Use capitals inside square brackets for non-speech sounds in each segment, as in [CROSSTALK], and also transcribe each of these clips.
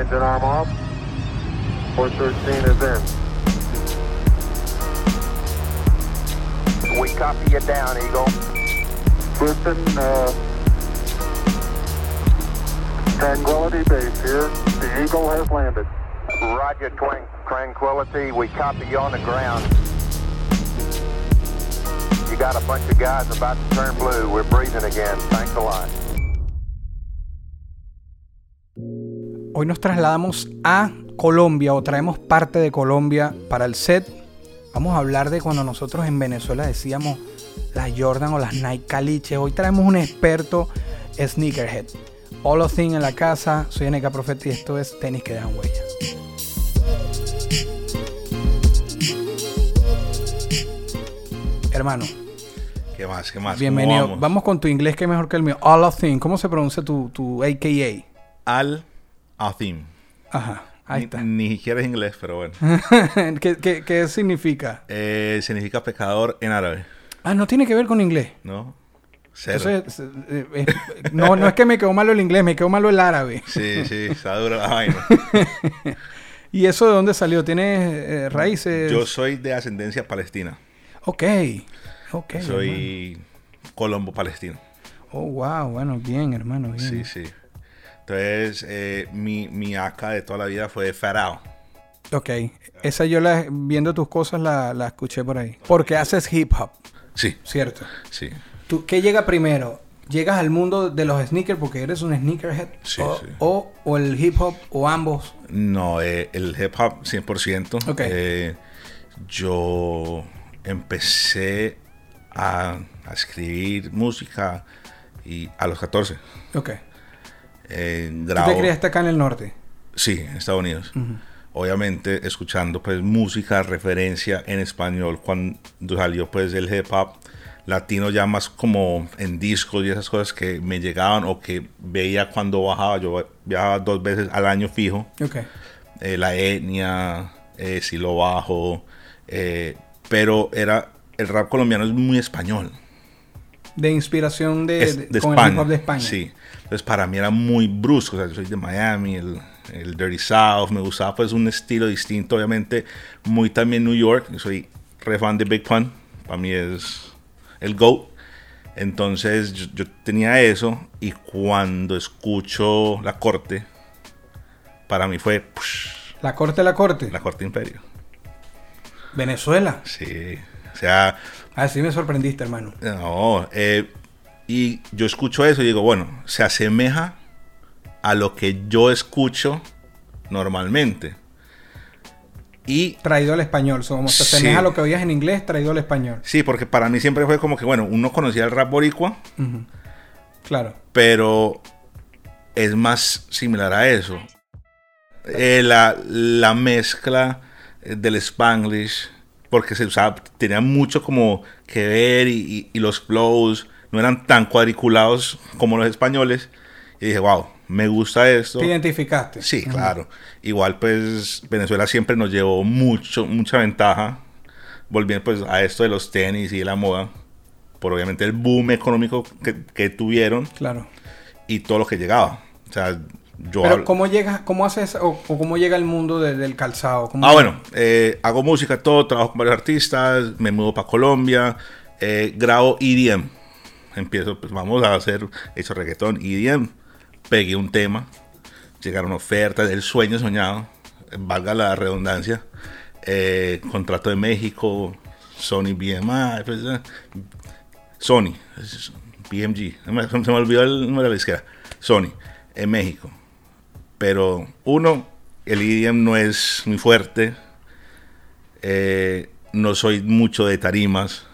Engine arm off. 413 is in. We copy you down, Eagle. Houston, uh, Tranquility Base here. The Eagle has landed. Roger, Twan- Tranquility. We copy you on the ground. You got a bunch of guys about to turn blue. We're breathing again. Thanks a lot. Hoy nos trasladamos a Colombia o traemos parte de Colombia para el set. Vamos a hablar de cuando nosotros en Venezuela decíamos las Jordan o las Nike Caliche. Hoy traemos un experto sneakerhead. All of Thing en la casa. Soy NK Profeta y esto es Tenis que dejan huella. Hermano, ¿Qué más? ¿Qué más? ¿Cómo bienvenido. vamos? Vamos? con tu inglés que es mejor que el mío. All of Thing. ¿Cómo se pronuncia tu, tu AKA? Al Athim. Ajá, ahí Ni, está. ni siquiera es inglés, pero bueno. [LAUGHS] ¿Qué, qué, qué significa? Eh, significa pecador en árabe, Ah, no tiene que ver con inglés. ¿no? Cero. Entonces, eh, eh, no, no es que me quedó malo el inglés, me quedó malo el árabe. Sí, sí, está dura la [LAUGHS] vaina. [LAUGHS] ¿Y eso de dónde salió? ¿Tienes eh, raíces? Yo soy de ascendencia palestina. Ok, ok. hermano. Soy colombo-palestino. Oh, wow, bueno, bien, hermano, bien. Sí, sí. Entonces, eh, mi, mi acá de toda la vida fue Farao. Ok, esa yo la, viendo tus cosas la, la escuché por ahí. Porque haces hip hop, Sí, ¿cierto? sí. ¿Tú, ¿Qué llega primero? ¿Llegas al mundo de los sneakers porque eres un sneakerhead? Sí, o, sí. O, o el hip hop o ambos? No, eh, el hip hop 100%. Ok. Eh, yo empecé a, a escribir música y a los 14. Ok. Eh, ¿Tú te criaste acá en el norte? Sí, en Estados Unidos. Obviamente escuchando pues música, referencia en español cuando salió pues el hip hop latino ya más como en discos y esas cosas que me llegaban o que veía cuando bajaba. Yo viajaba dos veces al año fijo. Ok. eh, la etnia, eh, si lo bajo, eh, pero era el rap colombiano es muy español, De inspiración de, es de- de con España, el hip hop de España. sí. Entonces para mí era muy brusco, o sea, yo soy de Miami, el, el Dirty South, me gustaba pues un estilo distinto, obviamente muy también New York, yo soy re fan de Big Pun, para mí es el GOAT. Entonces yo, yo tenía eso y cuando escucho La Corte, para mí fue push, La corte, la corte. La Corte Imperio. Venezuela. Sí, sea, Así me sorprendiste, hermano. no, eh, y yo escucho eso y digo, bueno, se asemeja a lo que yo escucho normalmente. Y Traído al español. Se Sí. asemeja a lo que oías en inglés, traído al español. sí, porque para mí siempre fue como que, bueno, uno conocía el rap boricua. Claro. pero es más similar a eso. Eh, la, la mezcla del spanglish, porque se usaba, tenía mucho como que ver y, y- y los flows no eran tan cuadriculados como los españoles. Y dije, wow, me gusta esto. ¿Te identificaste? Sí, claro. Igual pues Venezuela siempre nos llevó mucho, mucha ventaja. Volviendo pues a esto de los tenis y de la moda. Por obviamente el boom económico que, que tuvieron Claro. y todo lo que llegaba. O sea, yo... Pero hablo- ¿cómo llegas, cómo haces o, o cómo llega el mundo de- del calzado? ¿Cómo- Ah, bueno, eh, hago música, todo, trabajo con varios artistas, me mudo para Colombia, eh, grabo EDM. Empiezo, pues vamos a hacer, he hecho reggaetón, EDM, pegué un tema, llegaron ofertas, el sueño soñado, valga la redundancia, eh, contrato de México, Sony BMI, pues, eh, Sony, BMG, se me, se me olvidó el número de la izquierda, Sony, en México. Pero uno, el EDM no es muy fuerte, eh, no soy mucho de tarimas,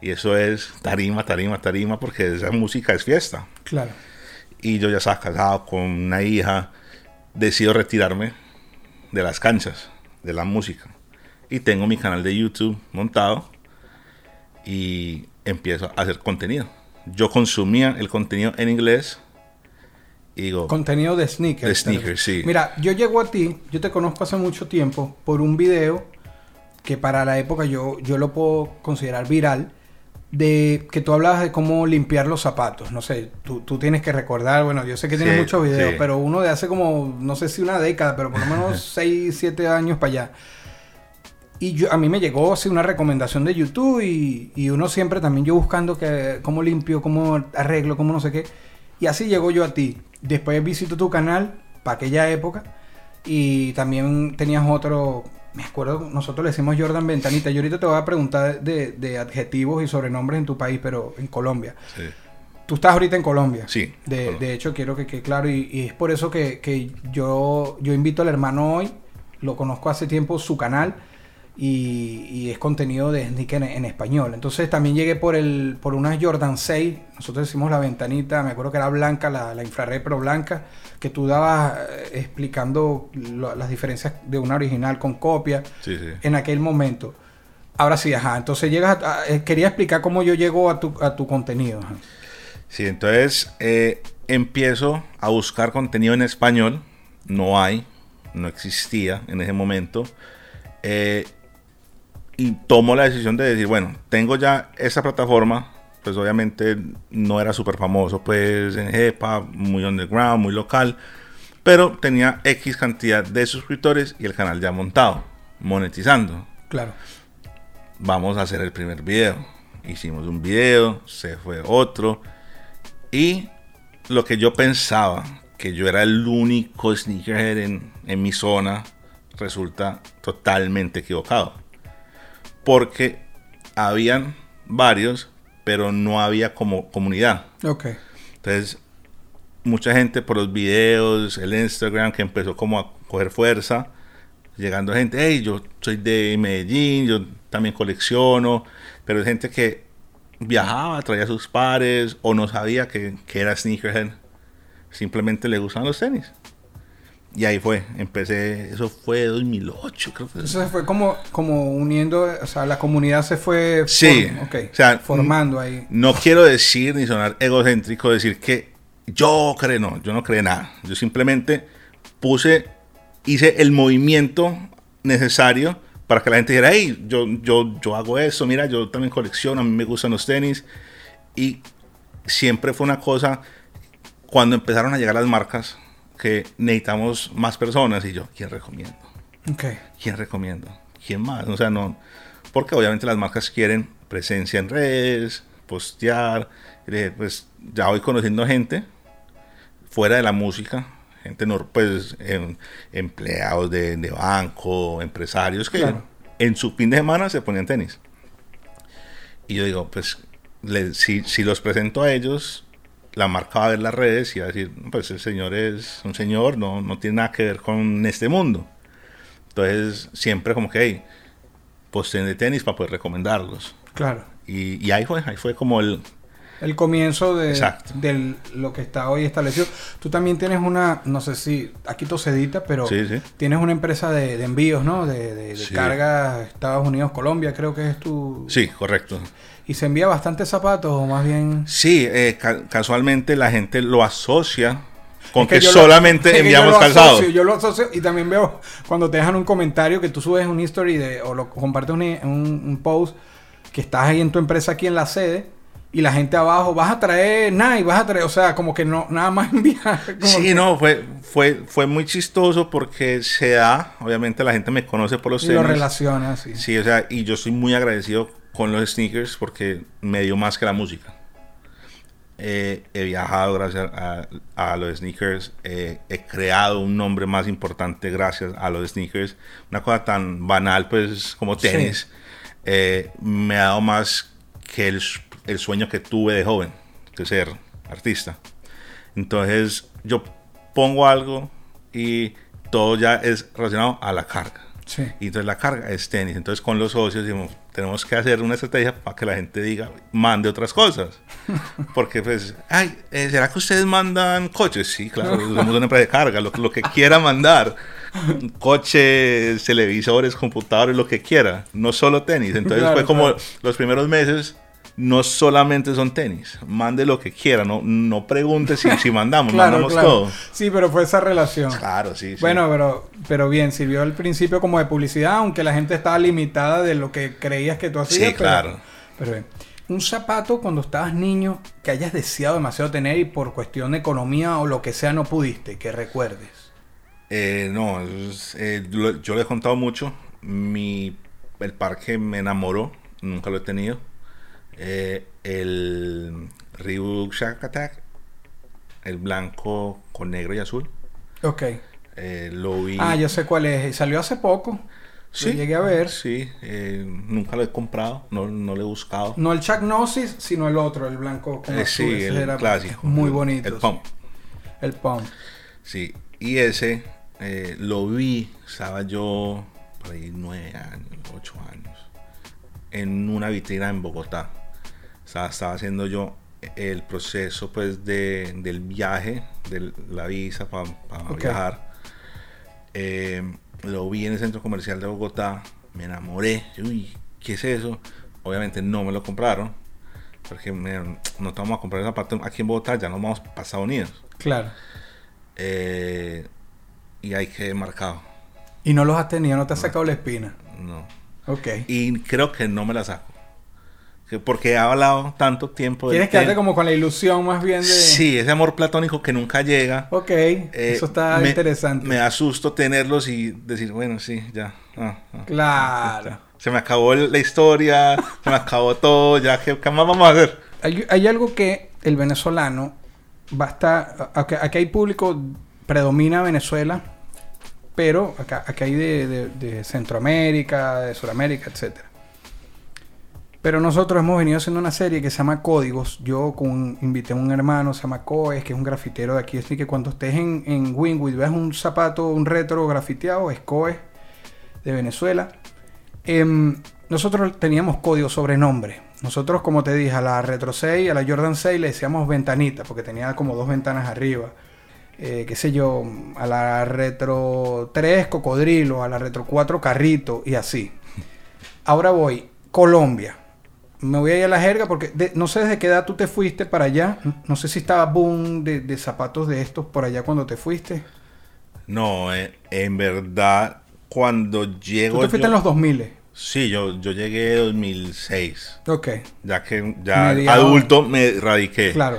y eso es tarima, tarima, tarima, porque esa música es fiesta. Claro. Y yo ya estaba casado con una hija, decido retirarme de las canchas, de la música. Y tengo mi canal de YouTube montado y empiezo a hacer contenido. Yo consumía el contenido en inglés y digo, Contenido de sneakers. De sneakers, sí. Mira, yo llego a ti, yo te conozco hace mucho tiempo por un video que para la época yo, yo lo puedo considerar viral, de que tú hablabas de cómo limpiar los zapatos. No sé, tú, tú tienes que recordar, bueno, yo sé que tienes Sí, muchos videos, sí. pero uno de hace como, no sé si una década, pero por lo menos [LAUGHS] 6, 7 años para allá. Y yo, a mí me llegó así una recomendación de YouTube y, y uno siempre también yo buscando que cómo limpio, cómo arreglo, cómo no sé qué. Y así llegó yo a ti. Después visito tu canal para aquella época y también tenías otro, me acuerdo, nosotros le decimos Jordan Ventanita. Yo ahorita te voy a preguntar de, de adjetivos y sobrenombres en tu país, pero en Colombia. Sí. Tú estás ahorita en Colombia. Sí, De, Colombia. de hecho, quiero que quede claro y, y es por eso que, que yo, yo invito al hermano hoy. Lo conozco hace tiempo, su canal. Y, y es contenido de sneaker en, en español. Entonces también llegué por el por unas Jordan 6. Nosotros decimos la ventanita. Me acuerdo que era blanca, la, la infrared pero blanca. Que tú dabas eh, explicando lo- las diferencias de una original con copia Sí, sí. en aquel momento. Ahora sí, ajá. Entonces llegas a, a- eh, quería explicar cómo yo llego a tu, a tu contenido. ajá. Sí, entonces eh, empiezo a buscar contenido en español. No hay, no existía en ese momento. Eh, y tomo la decisión de decir, bueno, tengo ya esa plataforma. Pues obviamente no era súper famoso, pues en JEPA, muy underground, muy local. Pero tenía X cantidad de suscriptores y el canal ya montado, monetizando Claro. vamos a hacer el primer video. Hicimos un video, se fue otro. Y lo que yo pensaba, que yo era el único sneakerhead en, en mi zona, resulta totalmente equivocado. Porque habían varios, pero no había como comunidad. Ok. Entonces, mucha gente por los videos, el Instagram que empezó como a coger fuerza, llegando gente, hey, yo soy de Medellín, yo también colecciono, pero es gente que viajaba, traía sus pares o no sabía que, que era sneakerhead, simplemente le gustaban los tenis. Y ahí fue, empecé, eso fue 2008, creo que Entonces fue como, como uniendo, o sea, la comunidad se fue Sí, form- ok, o sea, formando ahí. No quiero decir ni sonar egocéntrico, decir que yo creo, no, yo no creé nada. Yo simplemente puse, hice el movimiento necesario para que la gente dijera, hey, yo, yo, yo hago eso, mira, yo también colecciono, a mí me gustan los tenis. Y siempre fue una cosa, cuando empezaron a llegar las marcas, que necesitamos más personas y yo, ¿quién recomiendo? Ok. ¿quién recomiendo? ¿Quién más? O sea, no. Porque obviamente las marcas quieren presencia en redes, postear. eh, Pues ya voy conociendo gente fuera de la música, gente, nor- pues em- empleados de, de banco, empresarios que Claro. en su fin de semana se ponían tenis. Y yo digo, pues le- si, si los presento a ellos, la marca va a ver las redes y va a decir, pues el señor es un señor, no, no tiene nada que ver con este mundo. Entonces, siempre como que, hey, posteen de tenis para poder recomendarlos. Claro. Y, y ahí fue, ahí fue como el... El comienzo de, lo que está hoy establecido. Tú también tienes una, no sé si aquí todo se edita, pero Sí, sí. tienes una empresa de, de envíos, ¿no? De, de, de Sí. carga Estados Unidos, Colombia, creo que es tu... Sí, correcto. ¿Y se envía bastantes zapatos o más bien...? Sí, eh, ca- casualmente la gente lo asocia con Es que, solamente enviamos yo calzado. asocio, yo lo asocio y también veo cuando te dejan un comentario que tú subes un history de, o lo compartes un, un- un post que estás ahí en tu empresa aquí en la sede y la gente abajo, vas a traer Nike, vas a traer, o sea, como que no, nada más [LAUGHS] enviar. Sí, que- no, fue, fue, fue muy chistoso porque se da, obviamente la gente me conoce por los Y lo tenis. relacionas, sí. Sí, o sea, y yo soy muy agradecido con los sneakers porque me dio más que la música. Eh, he viajado gracias a, a los sneakers, eh, he creado un nombre más importante gracias a los sneakers. Una cosa tan banal pues como Sí. tenis, eh, me ha dado más que el, el sueño que tuve de joven, que ser artista. Entonces yo pongo algo y todo ya es relacionado a la carga. Sí. Y entonces la carga es tenis. Entonces con los socios tenemos que hacer una estrategia para que la gente diga, mande otras cosas. [LAUGHS] Porque pues, ay, eh, ¿será que ustedes mandan coches? Sí, claro, somos una empresa de carga, lo, lo que quiera mandar. Coches, televisores, computadores, lo que quiera. No solo tenis. Entonces Claro, fue como claro. los primeros meses. No solamente son tenis, mande lo que quiera, no, no pregunte si, si mandamos, [LAUGHS] Claro, mandamos claro. todo. Sí, pero fue esa relación. Claro, sí, sí. Bueno, pero, pero bien, sirvió al principio como de publicidad, aunque la gente estaba limitada de lo que creías que tú hacías. Sí, pero- claro. Pero bien. un zapato cuando estabas niño que hayas deseado demasiado tener y por cuestión de economía o lo que sea no pudiste, que recuerdes. Eh, no, eh, lo- yo le he contado mucho. Mi, el parque me enamoró, nunca lo he tenido. Eh, el Reebok Shack Attack, el blanco con negro y azul. Ok. eh, lo vi. Ah, yo sé cuál es. Salió hace poco. Sí, Lo llegué a ver. Sí, eh, nunca lo he comprado, no, no lo he buscado. No el Chuck Gnosis, sino el otro, el blanco con azul. sí, Ese el era clásico. Muy bonito. El pump. El Pump. Sí, y ese lo vi, estaba yo por ahí nueve años, ocho años, en una vitrina en Bogotá. Estaba, estaba haciendo yo el proceso pues de, del viaje, de la visa para viajar. Eh, lo vi en el centro comercial de Bogotá, me enamoré. Uy, ¿qué es eso? Obviamente no me lo compraron, porque me- no te vamos a comprar zapatos aquí en Bogotá, ya nos vamos para Estados Unidos. Claro. Eh, y hay que marcado. Y no los has tenido, no te has sacado la espina. No. Ok. Y creo que no me la saco. Que- Porque he hablado tanto tiempo Quieres quedarte como con la ilusión más bien de... Sí, ese amor platónico que nunca llega. Ok, Eh, eso está me- interesante. Me asusto tenerlos y decir, bueno, sí, ya. ah, ah. Claro. Se me acabó la historia, se me acabó todo, ya, ¿qué, qué más vamos a hacer? Hay, hay algo que el venezolano va a estar... Aquí, hay público, predomina Venezuela, pero acá, acá hay de, de- de Centroamérica, de Sudamérica, etcétera. Pero nosotros hemos venido haciendo una serie que se llama Códigos. Yo con, invité a un hermano, se llama Coes, que es un grafitero de aquí. Así que cuando estés en, en Wingwood y veas un zapato, un retro grafiteado, es Coes de Venezuela. Em, nosotros teníamos código sobre nombre. Nosotros, como te dije, a la Retro 6, a la Jordan 6 le decíamos ventanita, porque tenía como dos ventanas arriba. Eh, qué sé yo, a la Retro 3 cocodrilo, a la Retro 4 carrito y así. Ahora voy, Colombia. Me voy a ir a la jerga porque de- no sé desde qué edad tú te fuiste para allá. No sé si estaba boom de, de zapatos de estos por allá cuando te fuiste. No, eh, en verdad, cuando llego. Tú te fuiste yo- en los 2000. Sí, yo, yo llegué en 2006. Ok, Ya que ya adulto me radiqué. claro.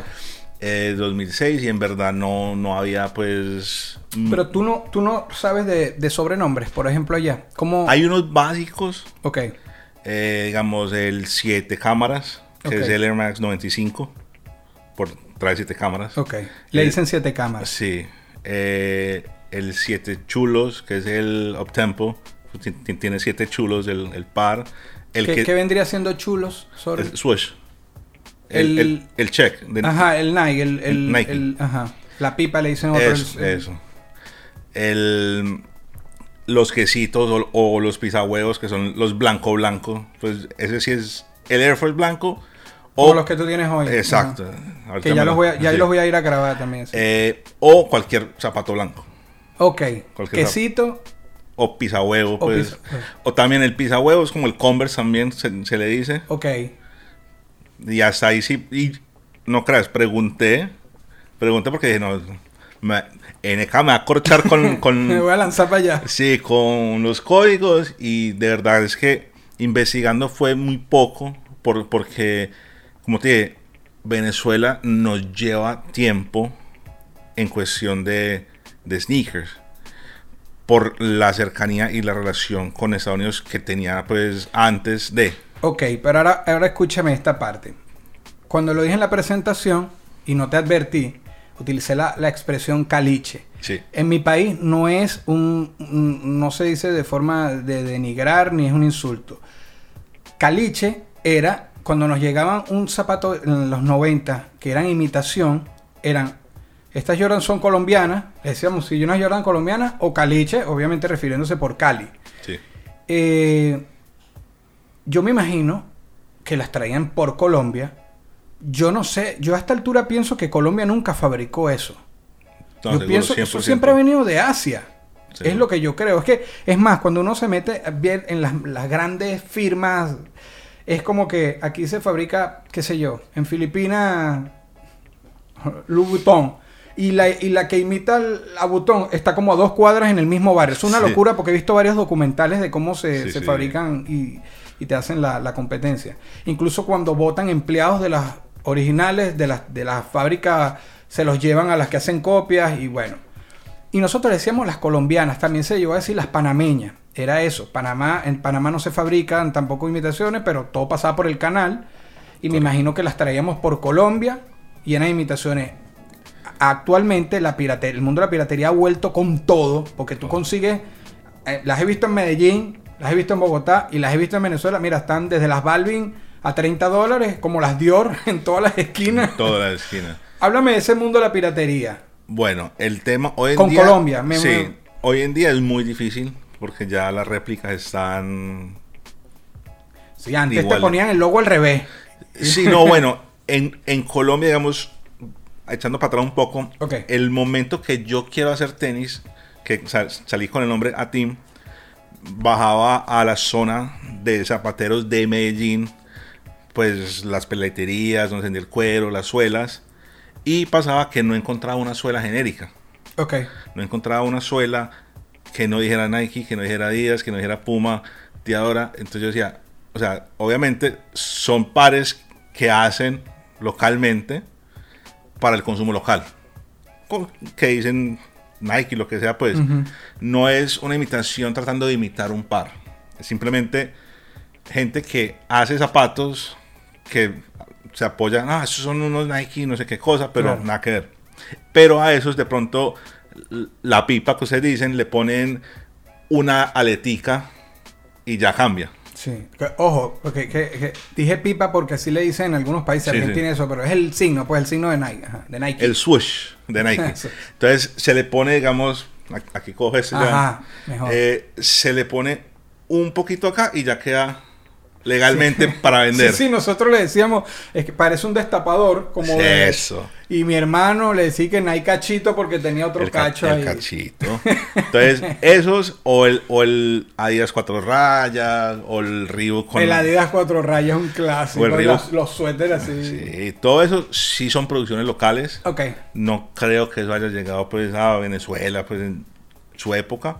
Eh, 2006 y en verdad no, no había pues... mm, Pero tú no, tú no sabes de, de sobrenombres, por ejemplo, allá. ¿Cómo? Hay unos básicos, Ok, eh, digamos el 7 cámaras, que Ok. es el Air Max 95, por trae 7 cámaras. ok. Le dicen siete cámaras. Sí. Eh, el 7 chulos, que es el Uptempo, pues, ti- ti- tiene 7 chulos el, el par. El ¿Qué, que... qué vendría siendo chulos? Sorry. el swoosh. El, El- el, check. de- Ajá, el Nike, el, Nike. el- ajá. La pipa le dicen otro. Eso, eso. El, los quesitos o, o los pisahuevos, que son los blanco blanco, pues ese sí es el Air Force blanco. O, los que tú tienes hoy. exacto. Que ya me los lo- voy a, ya sí. los voy a ir a grabar también. sí. Eh, o cualquier zapato blanco. ok. cualquier Quesito. O pisahuevo, pues. O también el pisahuevo es como el Converse también se, se le dice. Ok. Y hasta ahí sí. Y no creas, pregunté. Pregunté porque dije, no. Me, NK me va a corchar con, [LAUGHS] con, Me voy a lanzar para allá. Sí, con los códigos y de verdad es que investigando fue muy poco por, porque, como te dije, Venezuela nos lleva tiempo en cuestión de, de sneakers por la cercanía y la relación con Estados Unidos que tenía pues antes de... Ok, pero ahora, ahora escúchame esta parte. Cuando lo dije en la presentación y no te advertí, utilicé la, la expresión caliche. Sí. En mi país no es un, un- no se dice de forma de denigrar ni es un insulto. Caliche era cuando nos llegaban un zapato en los 90 que eran imitación, eran estas Jordan son colombianas, le decíamos si una Jordan colombiana o caliche, obviamente refiriéndose por Cali. Sí. Eh, yo me imagino que las traían por Colombia. Yo no sé, yo a esta altura pienso que Colombia nunca fabricó eso. No, yo seguro, pienso que eso 100%. siempre ha venido de Asia. Es lo que yo creo. Es que, es más, cuando uno se mete bien en las, las grandes firmas, es como que aquí se fabrica, qué sé yo, en Filipinas, Louis Vuitton. Y la, y la que imita a Butón está como a dos cuadras en el mismo barrio. Es una Sí. locura porque he visto varios documentales de cómo se, Sí, se fabrican y, y te hacen la, la competencia. Incluso cuando votan empleados de las originales, de las, de las fábricas, se los llevan a las que hacen copias y bueno. Y nosotros decíamos las colombianas, también se llegó a decir las panameñas. Era eso. Panamá, en Panamá no se fabrican tampoco imitaciones, pero todo pasaba por el canal. Y me imagino que las traíamos por Colombia llenas de imitaciones. Actualmente la pirate- el mundo de la piratería ha vuelto con todo, porque tú consigues, eh, las he visto en Medellín, las he visto en Bogotá y las he visto en Venezuela. Mira, están desde las Balvin a 30 dólares, como las Dior [LAUGHS] en todas las esquinas. Toda la esquina. Háblame de ese mundo de la piratería. Bueno, el tema hoy en Con día. Colombia, me- sí, me- hoy en día es muy difícil porque ya las réplicas están. Sí, antes te ponían el logo al revés. Sí, no, bueno, en, en Colombia, digamos, echando para atrás un poco, el momento que yo quiero hacer tenis, que sal- salí con el nombre Atim, bajaba a la zona de zapateros de Medellín, pues las peleterías, donde vendía el cuero, las suelas, y pasaba que no encontraba una suela genérica. Ok. No encontraba una suela que no dijera Nike, que no dijera Adidas, que no dijera Puma, Tiadora. Entonces yo decía, o sea, obviamente son pares que hacen localmente para el consumo local. Que dicen Nike, lo que sea, pues Ujú. no es una imitación tratando de imitar un par. Es simplemente gente que hace zapatos que se apoyan, ah, esos son unos Nike, no sé qué cosa, pero Claro. nada que ver. Pero a esos de pronto la pipa que ustedes dicen le ponen una aletica y ya cambia. Sí. Ojo, porque que- que dije pipa porque así le dicen en algunos países. Sí, Argentina sí. eso, pero es el signo, pues el signo de Nike. ajá, de Nike. El swoosh de [LAUGHS] Nike. Entonces se le pone, digamos, aquí coge este ya, Ajá, mejor. eh, se le pone un poquito acá y ya queda legalmente para vender. Sí, sí, nosotros le decíamos, es que parece un destapador, como de- Eso. Y mi hermano le decía que no hay cachito porque tenía otro El, ca- cacho el ahí. cachito. [LAUGHS] Entonces, esos o el, o el Adidas cuatro rayas o el Reebok con... El Adidas cuatro rayas es un clásico. O el Reebok. Los, los suéteres así. Sí, todo eso sí son producciones locales. Ok. No creo que eso haya llegado pues a Venezuela pues en su época.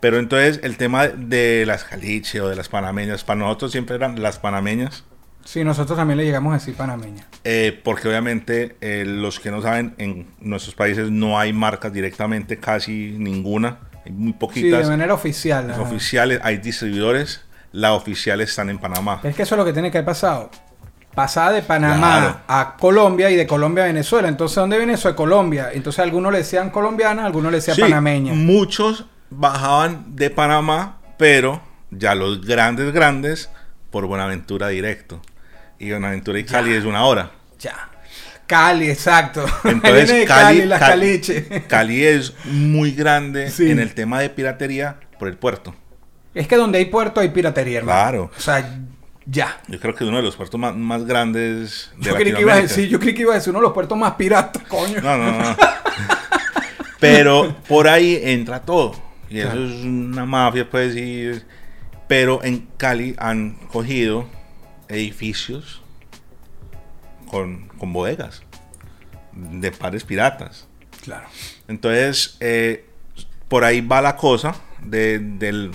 Pero entonces el tema de las caliche o de las panameñas, para nosotros siempre eran las panameñas. Sí, nosotros también le llegamos a decir panameña. eh, porque obviamente eh, los que no saben, en nuestros países no hay marcas directamente, casi ninguna. Hay muy Sí, de poquitas. manera oficial. Las oficiales, hay distribuidores. Las oficiales están en Panamá. Es que eso es lo que tiene que haber pasado. Pasada de Panamá Claro. a Colombia y de Colombia a Venezuela. Entonces, ¿dónde viene eso? De Colombia. Entonces, algunos le decían colombiana, algunos le decían Sí, panameña. Muchos bajaban de Panamá, pero ya los grandes, grandes, por Buenaventura directo. Y Buenaventura y Cali es una hora. Ya. Cali, exacto. [LAUGHS] Entonces, Cali, Cali, las Cali- caliche. Cali es muy grande Sí. en el tema de piratería por el puerto. Es que donde hay puerto hay piratería, hermano. Claro. O sea, ya. Yo creo que es uno de los puertos más, más grandes de Yo creí que iba a decir, yo creí que iba a decir uno de los puertos más piratas, coño. No, no, no. Pero por ahí entra todo. Y eso es una mafia, pues. Y, pero en Cali han cogido edificios con, con bodegas de pares piratas. Claro. Entonces, eh, por ahí va la cosa de, del-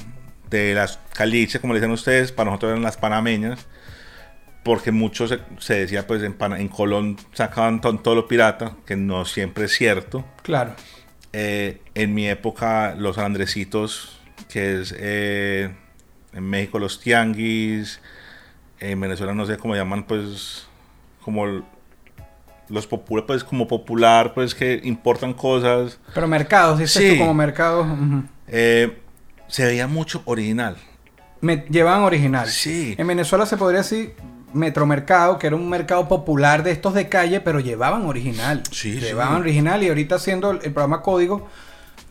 de las caliches, como le dicen ustedes, para nosotros eran las panameñas, porque muchos se, se decía, pues en, Colón sacaban to- todo lo pirata, que no siempre es cierto. Claro. Eh, en mi época, los andrecitos, que es eh, en México los tianguis, en Venezuela no sé cómo llaman, pues, como el- los populares, pues como popular, pues que importan cosas. Pero mercados, dices Sí. tú como mercados. Eh, se veía mucho original. Me llevaban original. Sí. En Venezuela se podría decir Metromercado, que era un mercado popular de estos de calle, pero llevaban original. Sí, llevaban sí. original y ahorita haciendo el, el programa Código,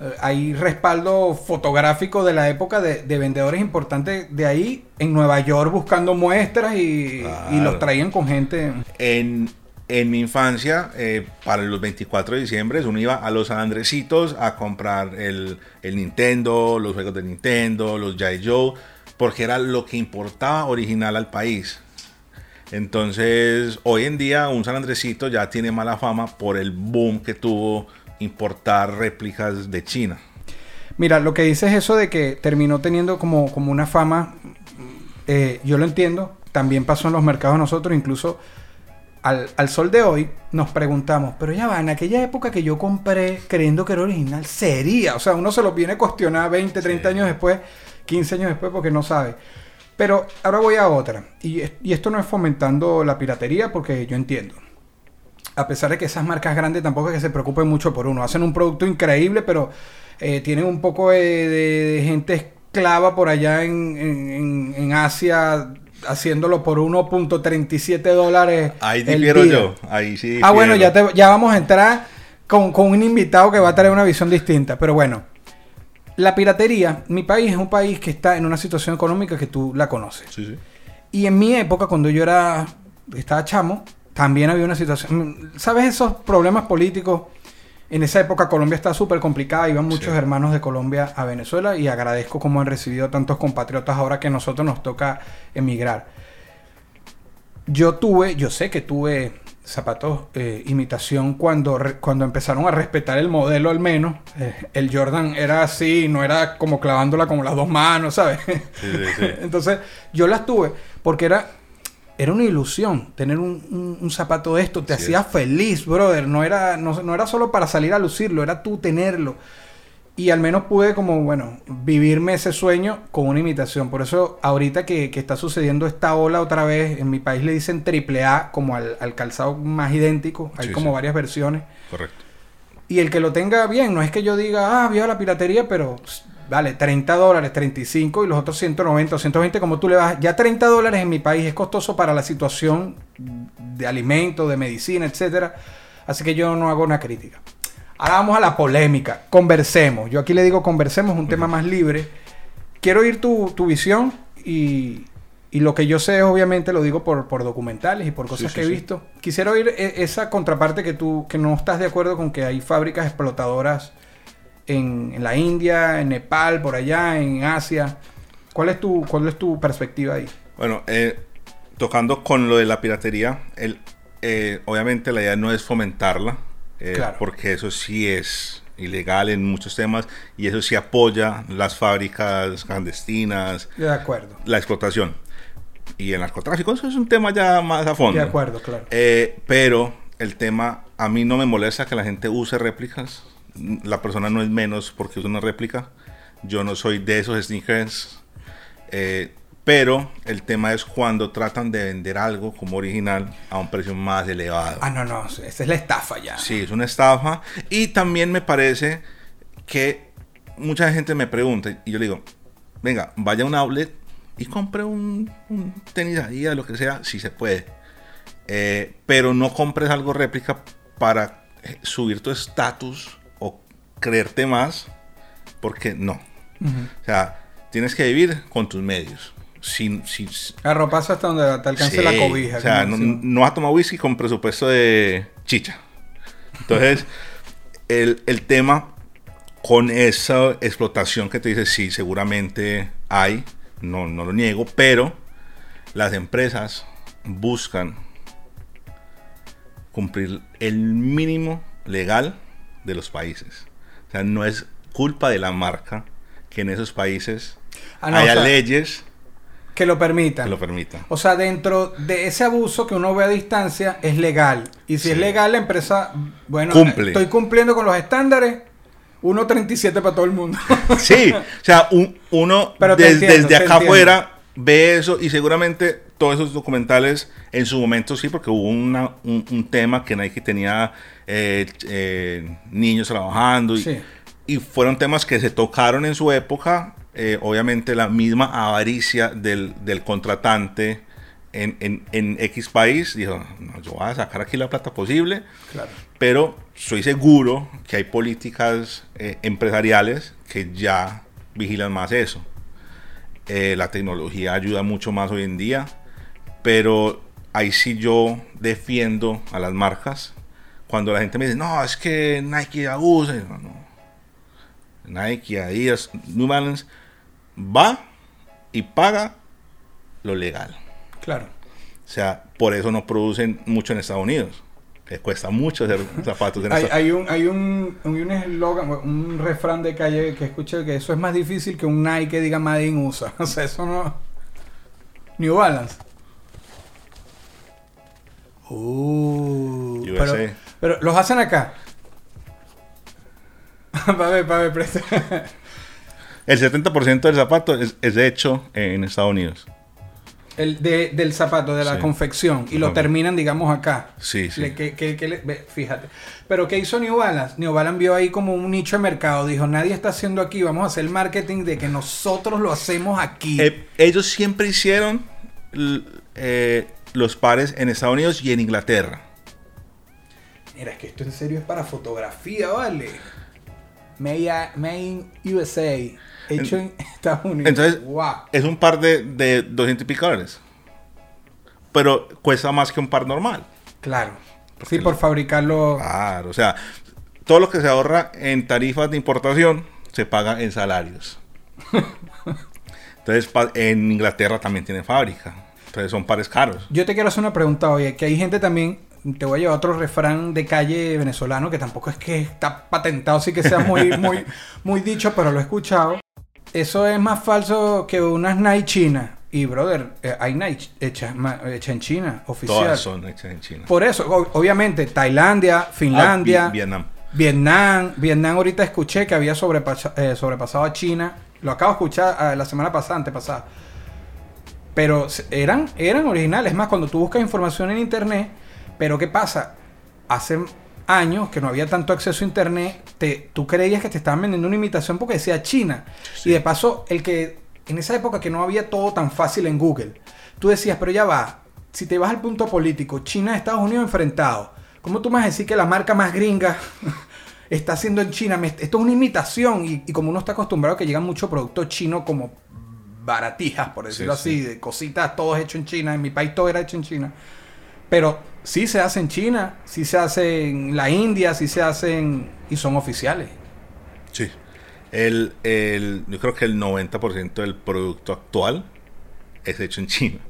eh, hay respaldo fotográfico de la época de, de vendedores importantes de ahí en Nueva York buscando muestras y, Claro. y los traían con gente. En, en mi infancia, eh, para los 24 de diciembre, uno iba a los Andresitos a comprar el, el Nintendo, los juegos de Nintendo, los Jai Joe, porque era lo que importaba original al país. Entonces, hoy en día, un San Andresito ya tiene mala fama por el boom que tuvo importar réplicas de China. Mira, lo que dices es eso de que terminó teniendo como, como una fama, eh, yo lo entiendo, también pasó en los mercados nosotros, incluso al, al sol de hoy nos preguntamos, pero ya va, en aquella época que yo compré creyendo que era original, sería, o sea, uno se lo viene a cuestionar 20, 30 Sí. años después, 15 años después porque no sabe. Pero ahora voy a otra, y, es- y esto no es fomentando la piratería porque yo entiendo. A pesar de que esas marcas grandes tampoco es que se preocupen mucho por uno. Hacen un producto increíble, pero eh, tienen un poco de, de- de gente esclava por allá en, en- en- en Asia haciéndolo por 1.37 dólares. Ahí difiero yo. Ahí sí. Ah, bueno, ya, difiero. te- ya vamos a entrar con, con un invitado que va a traer una visión distinta. Pero bueno, la piratería, mi país es un país que está en una situación económica que tú la conoces. Sí, sí. Y en mi época, cuando yo era estaba chamo, también había una situación. ¿Sabes esos problemas políticos? En esa época Colombia estaba súper complicada, iban muchos Sí. hermanos de Colombia a Venezuela y agradezco cómo han recibido tantos compatriotas ahora que a nosotros nos toca emigrar. Yo tuve, yo sé que tuve zapatos eh, imitación cuando, re- cuando empezaron a respetar el modelo al menos. Eh, el Jordan era así, no era como clavándola con las dos manos, ¿sabes? Sí, sí, sí. [LAUGHS] Entonces, yo las tuve porque era, era una ilusión tener un, un- un zapato de esto. Te hacía feliz, brother. No era, no, no era solo para salir a lucirlo, era tú tenerlo. Y al menos pude como, bueno, vivirme ese sueño con una imitación. Por eso ahorita que, que está sucediendo esta ola otra vez, en mi país le dicen triple A como al, al calzado más idéntico. Hay Sí, como sí. varias versiones. Correcto. Y el que lo tenga bien, no es que yo diga, ah, viva la piratería, pero vale, 30 dólares, 35 y los otros 190 o 120, como tú le vas. Ya 30 dólares en mi país es costoso para la situación de alimentos, de medicina, etcétera. Así que yo no hago una crítica. Ahora vamos a la polémica. Conversemos. Yo aquí le digo conversemos, un tema más libre. Quiero oír tu, tu visión y, y lo que yo sé, obviamente, lo digo por, por documentales y por cosas Sí, que sí, he sí. visto. Quisiera oír e- esa contraparte que tú, que no estás de acuerdo con que hay fábricas explotadoras en, en la India, en Nepal, por allá, en Asia. ¿Cuál es tu, cuál es tu perspectiva ahí? Bueno, eh, tocando con lo de la piratería, el, eh, obviamente la idea no es fomentarla, eh, Claro. porque eso sí es ilegal en muchos temas y eso sí apoya las fábricas clandestinas, De acuerdo. la explotación. Y el narcotráfico, eso es un tema ya más a fondo. De acuerdo, claro. Eh, pero el tema, a mí no me molesta que la gente use réplicas. La persona no es menos porque usa una réplica. Yo no soy de esos sneakers. Eh, pero el tema es cuando tratan de vender algo como original a un precio más elevado. Ah, no, no, esa es la estafa ya. Sí, es una estafa. Y también me parece que mucha gente me pregunta y yo le digo, venga, vaya a un outlet y compre un, un tenis ahí, lo que sea, si se puede. Eh, pero no compres algo réplica para eh, subir tu estatus o creerte más, porque no. O sea, tienes que vivir con tus medios. Sin, sin, Arropas hasta donde te alcance Sí, la cobija. O sea, no, no vas a tomar whisky con presupuesto de chicha. Entonces, [LAUGHS] el, el tema con esa explotación que te dice, sí, seguramente hay, no, no lo niego, pero las empresas buscan cumplir el mínimo legal de los países. O sea, no es culpa de la marca que en esos países Ah, no, haya o sea, leyes Que lo permitan. que lo permitan. O sea, dentro de ese abuso que uno ve a distancia es legal. Y si Sí. es legal, la empresa, bueno, Cumple. estoy cumpliendo con los estándares. 1.37 para todo el mundo. [LAUGHS] Sí, o sea, un- uno Pero te des- entiendo, desde acá entiendo. afuera ve eso y seguramente todos esos documentales en su momento sí, porque hubo una- un, un tema que Nike tenía eh, eh, niños trabajando y, Sí. y fueron temas que se tocaron en su época. Eh, obviamente la misma avaricia del, del contratante en, en- en X país dijo, no, yo voy a sacar aquí la plata posible claro. pero soy seguro que hay políticas eh, empresariales que ya vigilan más eso. Eh, la tecnología ayuda mucho más hoy en día, pero ahí sí yo defiendo a las marcas. Cuando la gente me dice, no, es que Nike abusa, no, no. Nike, Adidas, New Balance va y paga lo legal. Claro. O sea, por eso no producen mucho en Estados Unidos. Eh, cuesta mucho hacer [LAUGHS] zapatos. en Hay, hay un hay un un eslogan, un refrán de calle que escuché que eso es más difícil que un Nike que diga Made in USA. [LAUGHS] O sea, eso no. New Balance. Uh, pero, pero los hacen acá. para ver, para ver, presta. El 70% del zapato es, es hecho en Estados Unidos. El de, del zapato, de la Sí. confección. Y lo terminan, digamos, acá. Sí, sí. Le- que- que- que le- ve, fíjate. Pero ¿qué hizo New Balance? New Balance vio ahí como un nicho de mercado. Dijo, nadie está haciendo aquí. Vamos a hacer el marketing de que nosotros lo hacemos aquí. Eh, ellos siempre hicieron eh, los pares en Estados Unidos y en Inglaterra. Mira, es que esto en serio es para fotografía, ¿vale? Made in USA. Hecho en, [LAUGHS] Estados Unidos. Entonces, wow. es un par de, de 200 y pico dólares. Pero cuesta más que un par normal. Claro. Porque Sí, por lo- fabricarlo. Claro, o sea, todo lo que se ahorra en tarifas de importación se paga en salarios. [LAUGHS] Entonces, en Inglaterra también tiene fábrica. Entonces, son pares caros. Yo te quiero hacer una pregunta, oye, que hay gente también, te voy a llevar otro refrán de calle venezolano, que tampoco es que está patentado, sí que sea muy, muy, [LAUGHS] muy dicho, pero lo he escuchado. Eso es más falso que unas Nike chinas. Y, brother, eh, hay Nike hechas ma- hecha en China, oficial. Todas son hechas en China. Por eso, o- obviamente, Tailandia, Ah, Finlandia, Vi- Vietnam. Vietnam, Vietnam ahorita escuché que había sobrepasa- eh, sobrepasado a China. Lo acabo de escuchar eh, la semana pasada, antepasada. Pero eran, eran originales. Es más, cuando tú buscas información en internet, pero ¿qué pasa? Hace años que no había tanto acceso a internet, te, tú creías que te estaban vendiendo una imitación porque decía China. Y de paso, el que en esa época que no había todo tan fácil en Google, tú decías, pero ya va, si te vas al punto político, China y Estados Unidos enfrentados, ¿cómo tú me vas a decir que la marca más gringa [LAUGHS] está haciendo en China? Esto es una imitación y, y como uno está acostumbrado a que llegan muchos productos chinos como baratijas, por decirlo Sí, así, de cositas, todo hecho en China, en mi país todo era hecho en China. Pero sí se hace en China, sí se hace en la India, sí se hacen y son oficiales. Sí. El, el- yo creo que el 90% del producto actual es hecho en China.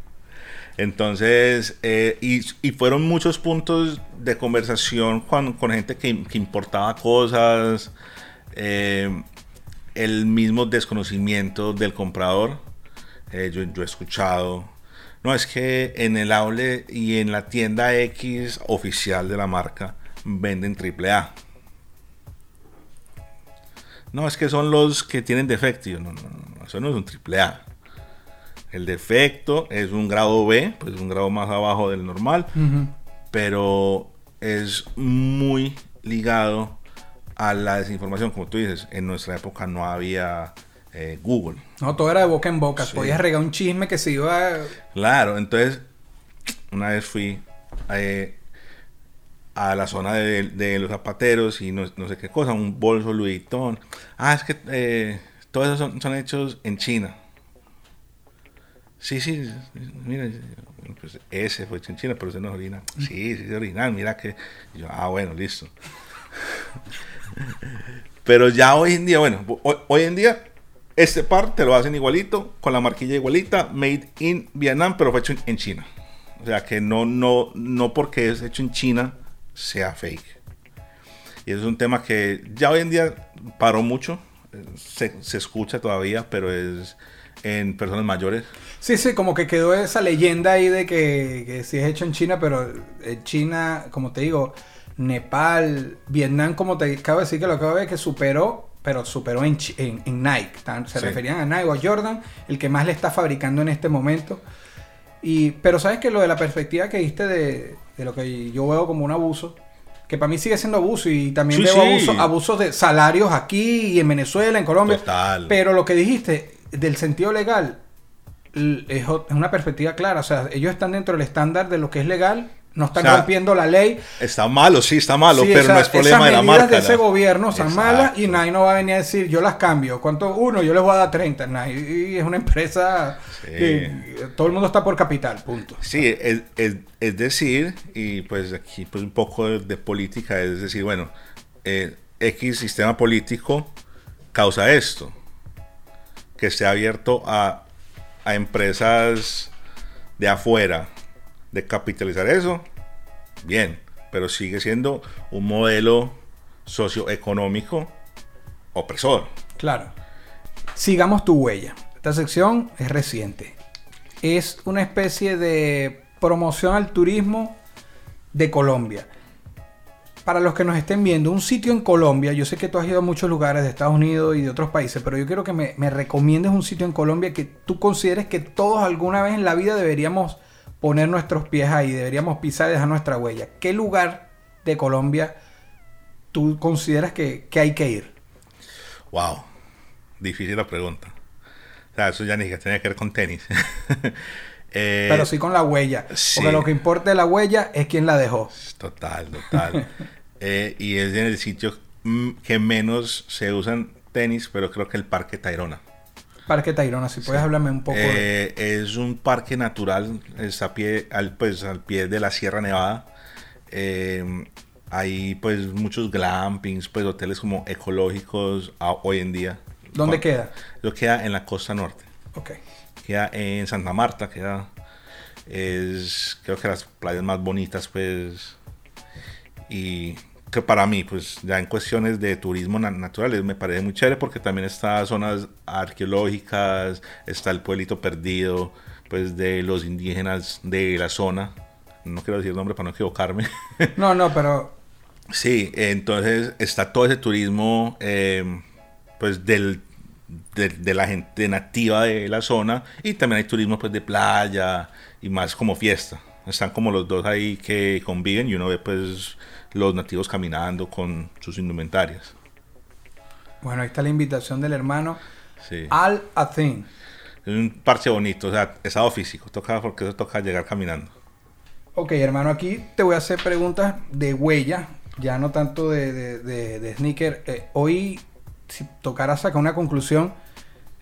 Entonces, eh, y, y fueron muchos puntos de conversación con, con gente que, que importaba cosas, eh, el mismo desconocimiento del comprador. Eh, yo, yo he escuchado, no, es que en el outlet y en la tienda X oficial de la marca venden AAA. No, es que son los que tienen defecto. Yo, no, no, no, eso no es un triple A. El defecto es un grado B, pues es un grado más abajo del normal, pero es muy ligado a la desinformación, como tú dices. En nuestra época no había eh, Google. No, todo era de boca en boca. Sí. Podías regar un chisme que se iba. Claro, entonces una vez fui eh, a la zona de, de los zapateros y no, no sé qué cosa, un bolso Louis Vuitton. Ah, es que eh, todos esos son, son hechos en China. Sí, sí, mira, pues ese fue hecho en China, pero ese no es original. Sí, sí, es original, mira que... y yo, ah, bueno, listo. [LAUGHS] pero ya hoy en día, bueno, hoy, hoy en día este par te lo hacen igualito, con la marquilla igualita, made in Vietnam, pero fue hecho en, China. O sea que no, no, no porque es hecho en China sea fake. Y es un tema que ya hoy en día paró mucho. Se, se escucha todavía, pero es en personas mayores. Sí, sí, como que quedó esa leyenda ahí de que, que sí es hecho en China, pero en China, como te digo, Nepal, Vietnam, como te acabo de decir que lo acabo de ver, que superó, pero superó en, en, en Nike. Se Sí. referían a Nike o a Jordan, el que más le está fabricando en este momento. Y, pero sabes que lo de la perspectiva que diste de, de lo que yo veo como un abuso, que para mí sigue siendo abuso y también Sí, veo sí. abuso- abusos de salarios aquí y en Venezuela, en Colombia. Total. Pero lo que dijiste del sentido legal es una perspectiva clara. O sea, ellos están dentro del estándar de lo que es legal, no están O sea, rompiendo la ley. Está malo, sí, está malo, Sí, pero esa- no es problema de la medidas marca. de ese ¿no? gobierno son malas y nadie no va a venir a decir yo las cambio. ¿Cuánto? Uno, yo les voy a dar 30. Nike es una empresa Sí. que todo el mundo está por capital, punto. Sí, es, es- es decir, y pues aquí pues un poco de, de política, es decir, bueno, eh, X sistema político causa esto, que esté abierto a, a empresas de afuera de capitalizar eso, bien, pero sigue siendo un modelo socioeconómico opresor. Claro. Sigamos tu huella. Esta sección es reciente. Es una especie de promoción al turismo de Colombia. Para los que nos estén viendo, un sitio en Colombia, yo sé que tú has ido a muchos lugares de Estados Unidos y de otros países, pero yo quiero que me, me recomiendes un sitio en Colombia que tú consideres que todos alguna vez en la vida deberíamos poner nuestros pies ahí, deberíamos pisar y dejar nuestra huella. ¿Qué lugar de Colombia tú consideras que, que hay que ir? Wow, difícil la pregunta. O sea, eso ya ni que tiene que ver con tenis. [LAUGHS] Eh, Pero sí con la huella. sí. Porque lo que importa de la huella es quién la dejó. Total, total. [LAUGHS] Eh, y es en el sitio mm, que menos se usan tenis, pero creo que el Parque Tayrona. Parque Tayrona, si puedes hablarme un poco de... Eh, es un parque natural, está a pie, al, pues, al pie de la Sierra Nevada. Eh, hay pues muchos glampings, pues hoteles como ecológicos a- hoy en día. ¿Dónde queda? Lo queda en la costa norte. Ok. Queda en Santa Marta, queda es creo que las playas más bonitas pues y que para mí pues ya en cuestiones de turismo na- naturales me parece muy chévere porque también está zonas arqueológicas, está el pueblito perdido pues de los indígenas de la zona. No quiero decir el nombre para no equivocarme. [LAUGHS] No, no, pero Sí, entonces está todo ese turismo, eh, pues del, de, de la gente nativa de la zona y también hay turismo pues de playa y más como fiesta. Están como los dos ahí que conviven y uno ve pues los nativos caminando con sus indumentarias. bueno, ahí está la invitación del hermano Sí. Al Athin. Es un parche bonito, o sea, estado físico, toca porque eso toca llegar caminando. Ok, hermano, aquí te voy a hacer preguntas de huella, ya no tanto de, de, de- de sneaker. Eh, hoy, si tocara sacar una conclusión,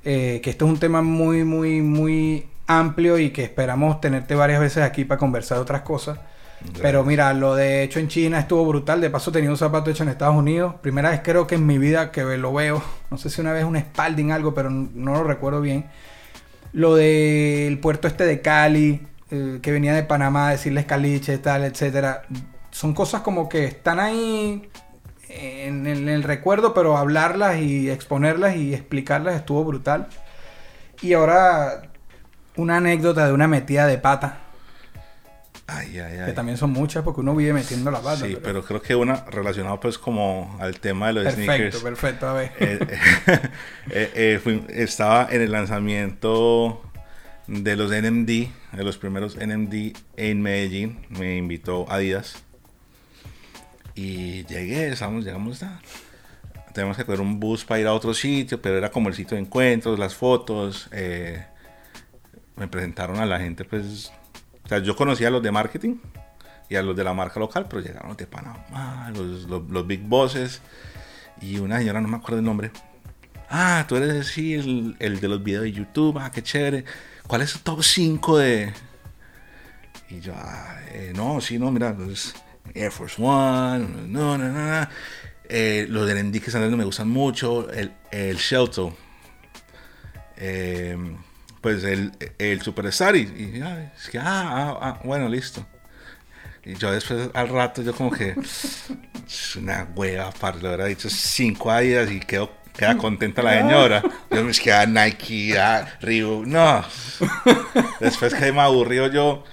eh, que esto es un tema muy, muy, muy amplio y que esperamos tenerte varias veces aquí para conversar de otras cosas. Pero mira, lo de hecho en China estuvo brutal. De paso tenía un zapato hecho en Estados Unidos. Primera vez creo que en mi vida que lo veo. No sé si una vez un Spalding algo, pero no lo recuerdo bien. Lo del puerto este de Cali, eh, que venía de Panamá a decirles caliche, tal, etcétera. Son cosas como que están ahí en el, en el recuerdo, pero hablarlas y exponerlas y explicarlas estuvo brutal. Y ahora una anécdota de una metida de pata, Ay, ay, que también son muchas porque uno vive metiendo la pata. Sí, pero creo que una relacionada pues como al tema de los sneakers. Perfecto, perfecto, a ver. Eh, [LAUGHS] eh, eh, fui- estaba en el lanzamiento de los NMD, de los primeros NMD en Medellín. Me invitó Adidas. Y llegué, estamos, llegamos a... Tenemos que coger un bus para ir a otro sitio, pero era como el sitio de encuentros, las fotos. me presentaron a la gente, pues... Sea, yo conocía a los de marketing y a los de la marca local, pero llegaron de Panamá, los, los, big bosses. Y una señora, no me acuerdo el nombre. Ah, tú eres sí, el, el de los videos de YouTube. Ah, qué chévere. ¿Cuál es tu top 5 de.? Y yo, ah, eh, no, sí, no, mira, pues, Air Force One, no, no, no, no. Eh, los del ND que están dando me gustan mucho. El, el Shelto. Eh, pues el, el Superstar. Y, y, ah, es que, ah, ah, ah, bueno, listo. Y yo después, al rato, yo como que. Es una hueva, par, le hubiera dicho cinco Adidas y quedó, queda contenta la señora. [LAUGHS] Yo me quedaba Nike, ah, Reebok, no. Después que me aburrido yo.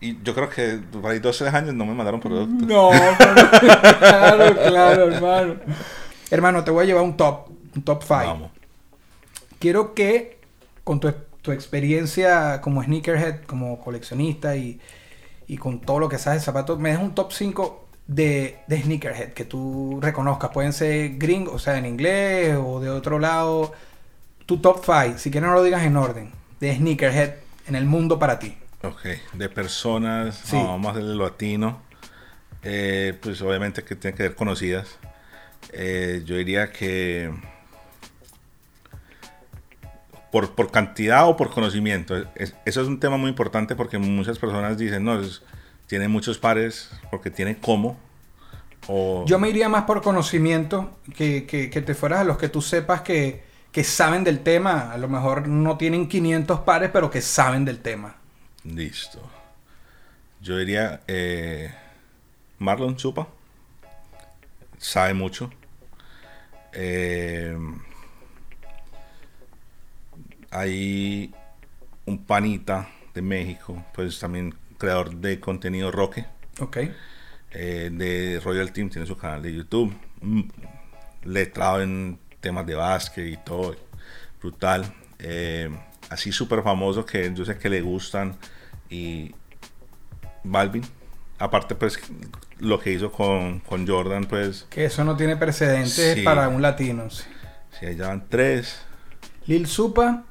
Y yo creo que por ahí 12 años no me mandaron producto. No, claro, claro, hermano. Hermano, te voy a llevar un top, un top 5. Vamos. Quiero que con tu, tu experiencia como sneakerhead, como coleccionista y, y con todo lo que sabes de zapatos, me des un top 5 de, de sneakerhead que tú reconozcas. Pueden ser gringos, o sea, en inglés o de otro lado. Tu top 5, si quieres no lo digas en orden, de sneakerhead en el mundo para ti. Ok, de personas, Sí. no, vamos a hacerle latino. Eh, pues obviamente que tienen que ser conocidas. Eh, yo diría que por, por cantidad o por conocimiento. Es- eso es un tema muy importante porque muchas personas dicen, no, es- tiene muchos pares porque tiene cómo. O, Yo me iría más por conocimiento, que, que- que te fueras a los que tú sepas que, que saben del tema. A lo mejor no tienen 500 pares, pero que saben del tema. Listo. Yo diría eh, Marlon Chupa. Sabe mucho. Eh, hay un panita de México, pues también creador de contenido Roque, Ok. eh, de Royal Team, tiene su canal de YouTube. Mm, Letrado en temas de básquet y todo, brutal. Eh, así súper famoso que yo sé que le gustan. Y Balvin, aparte, pues lo que hizo con, con Jordan, pues, Que eso no tiene precedentes Sí. para un latino. sí. si allá van tres. Lil Supa,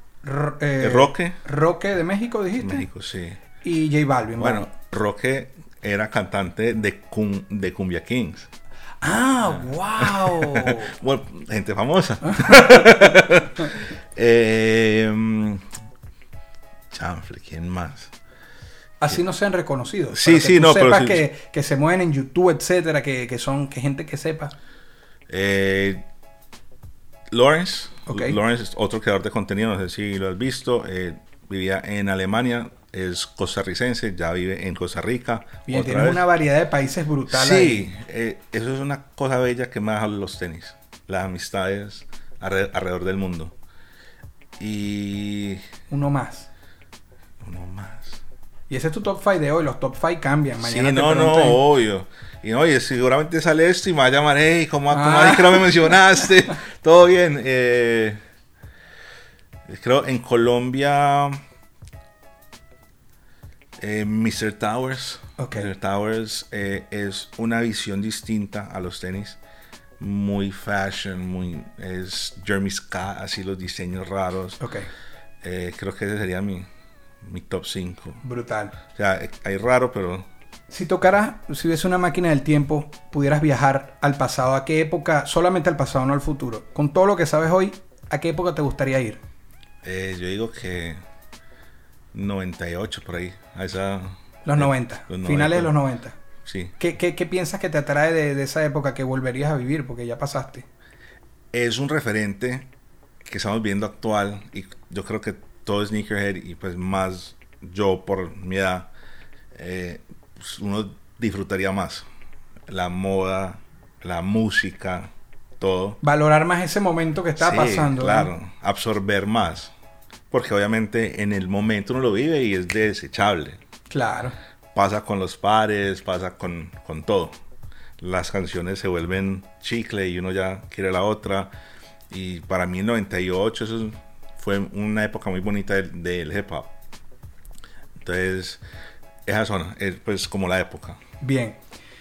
eh, Roque. Roque de México, dijiste. México, sí. Y J Balvin. Bueno. Roque era cantante de, cum- de Cumbia Kings. Ah, wow. [LAUGHS] Bueno, gente famosa. [LAUGHS] eh, chanfle, ¿quién más? Así no sean reconocidos. Sí, que sí, tú no, pero sepas sí- que, que se mueven en YouTube, etcétera, que, que son que gente que sepa. Eh, Lawrence. Ok. Lawrence es otro creador de contenido, no sé si lo has visto. eh, vivía en Alemania, es costarricense, ya vive en Costa Rica. Bien, otra tienes vez. una variedad de países brutal Sí, eh, eso es una cosa bella que me dejan los tenis, las amistades alre- alrededor del mundo. Y Uno más. uno más. Y ese es tu top 5 de hoy. Los top 5 cambian. Mañana sí, no, no, obvio. Y no, oye, seguramente sale esto y me va a llamar, hey, ¿cómo, cómo Ah. así que no me mencionaste? [LAUGHS] Todo bien. eh, creo en Colombia, eh, Mr. Towers. Ok. Mr. Towers eh, es una visión distinta a los tenis. Muy fashion, muy. Es Jeremy Scott, así los diseños raros. Eh, creo que ese sería mi, mi top 5. brutal. O sea, hay raro, pero Si tocaras, si hubiese una máquina del tiempo, pudieras viajar al pasado, ¿a qué época? Solamente al pasado, no al futuro. Con todo lo que sabes hoy, ¿a qué época te gustaría ir? Eh, yo digo que 98 por ahí. A esa, Los eh, 90, los finales de 90. los 90. Sí. ¿Qué, qué, qué piensas que te atrae de, de esa época que volverías a vivir? Porque ya pasaste. Es un referente que estamos viendo actual y yo creo que todo sneakerhead y pues más yo por mi edad, eh, uno disfrutaría más. La moda, la música, todo. Valorar más ese momento que está Sí, pasando. ¿no? Claro, absorber más. Porque obviamente en el momento uno lo vive y es desechable. Claro. pasa con los pares, pasa con, con todo. Las canciones se vuelven chicle y uno ya quiere la otra. Y para mí el 98 eso es- fue una época muy bonita del, del hip hop. Entonces, esa zona es pues como la época. Bien.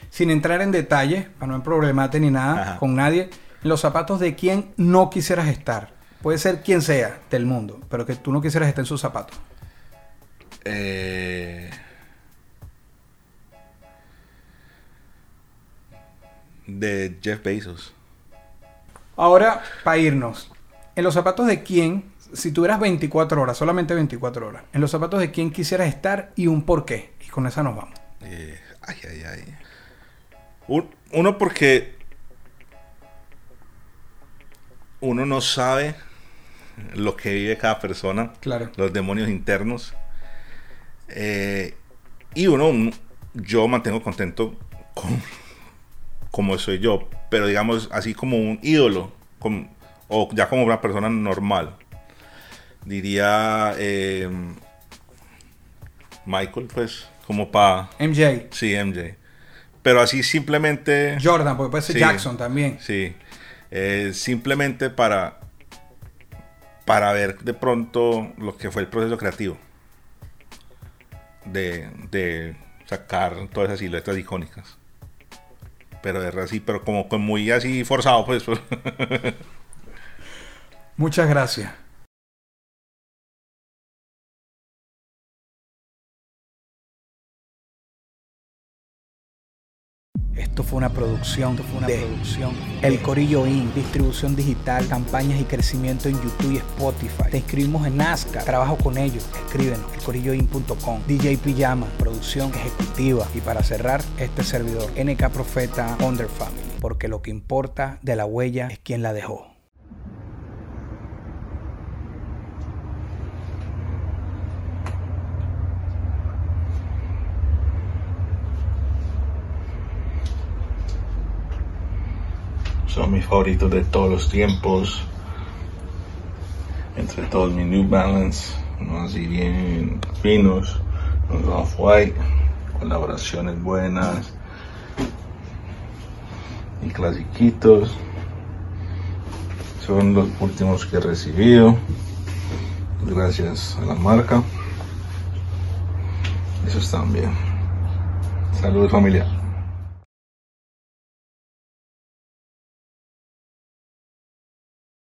Sin entrar en detalles, para no problemate ni nada Ajá. con nadie, en los zapatos de quien no quisieras estar. Puede ser quien sea del mundo, pero que tú no quisieras estar en sus zapatos. Eh, de Jeff Bezos. Ahora, para irnos. En los zapatos de quién, si tuvieras 24 horas, solamente 24 horas, en los zapatos de quién quisieras estar y un por qué. Con esa nos vamos. Eh, ay, ay, ay. Un- uno porque uno no sabe lo que vive cada persona, Claro. los demonios internos. Eh, y uno, un- yo mantengo contento con como soy yo, pero digamos así como un ídolo, o ya como una persona normal. Diría eh, Michael, pues, como para... MJ. Sí, MJ. Pero así simplemente... Jordan, porque puede ser Sí. Jackson también. Sí. Eh, simplemente para... Para ver de pronto lo que fue el proceso creativo. De, de sacar todas esas siluetas icónicas. Pero de así, pero como con muy así forzado, pues. [LAUGHS] Muchas gracias. Esto fue una producción, esto fue una producción. El Corillo Inc. Distribución digital, campañas y crecimiento en YouTube y Spotify. Te inscribimos en Nazca. Trabajo con ellos. Escríbenos. Elcorilloinc.com. DJ Pijama. Producción ejecutiva. Y para cerrar, este servidor. NK Profeta Under Family. Porque lo que importa de la huella es quien la dejó. Son mis favoritos de todos los tiempos. Entre todos mis New Balance, unos así bien finos, unos Off-White, colaboraciones buenas y clasiquitos. Son los últimos que he recibido. Gracias a la marca. Eso está bien. Saludos familia.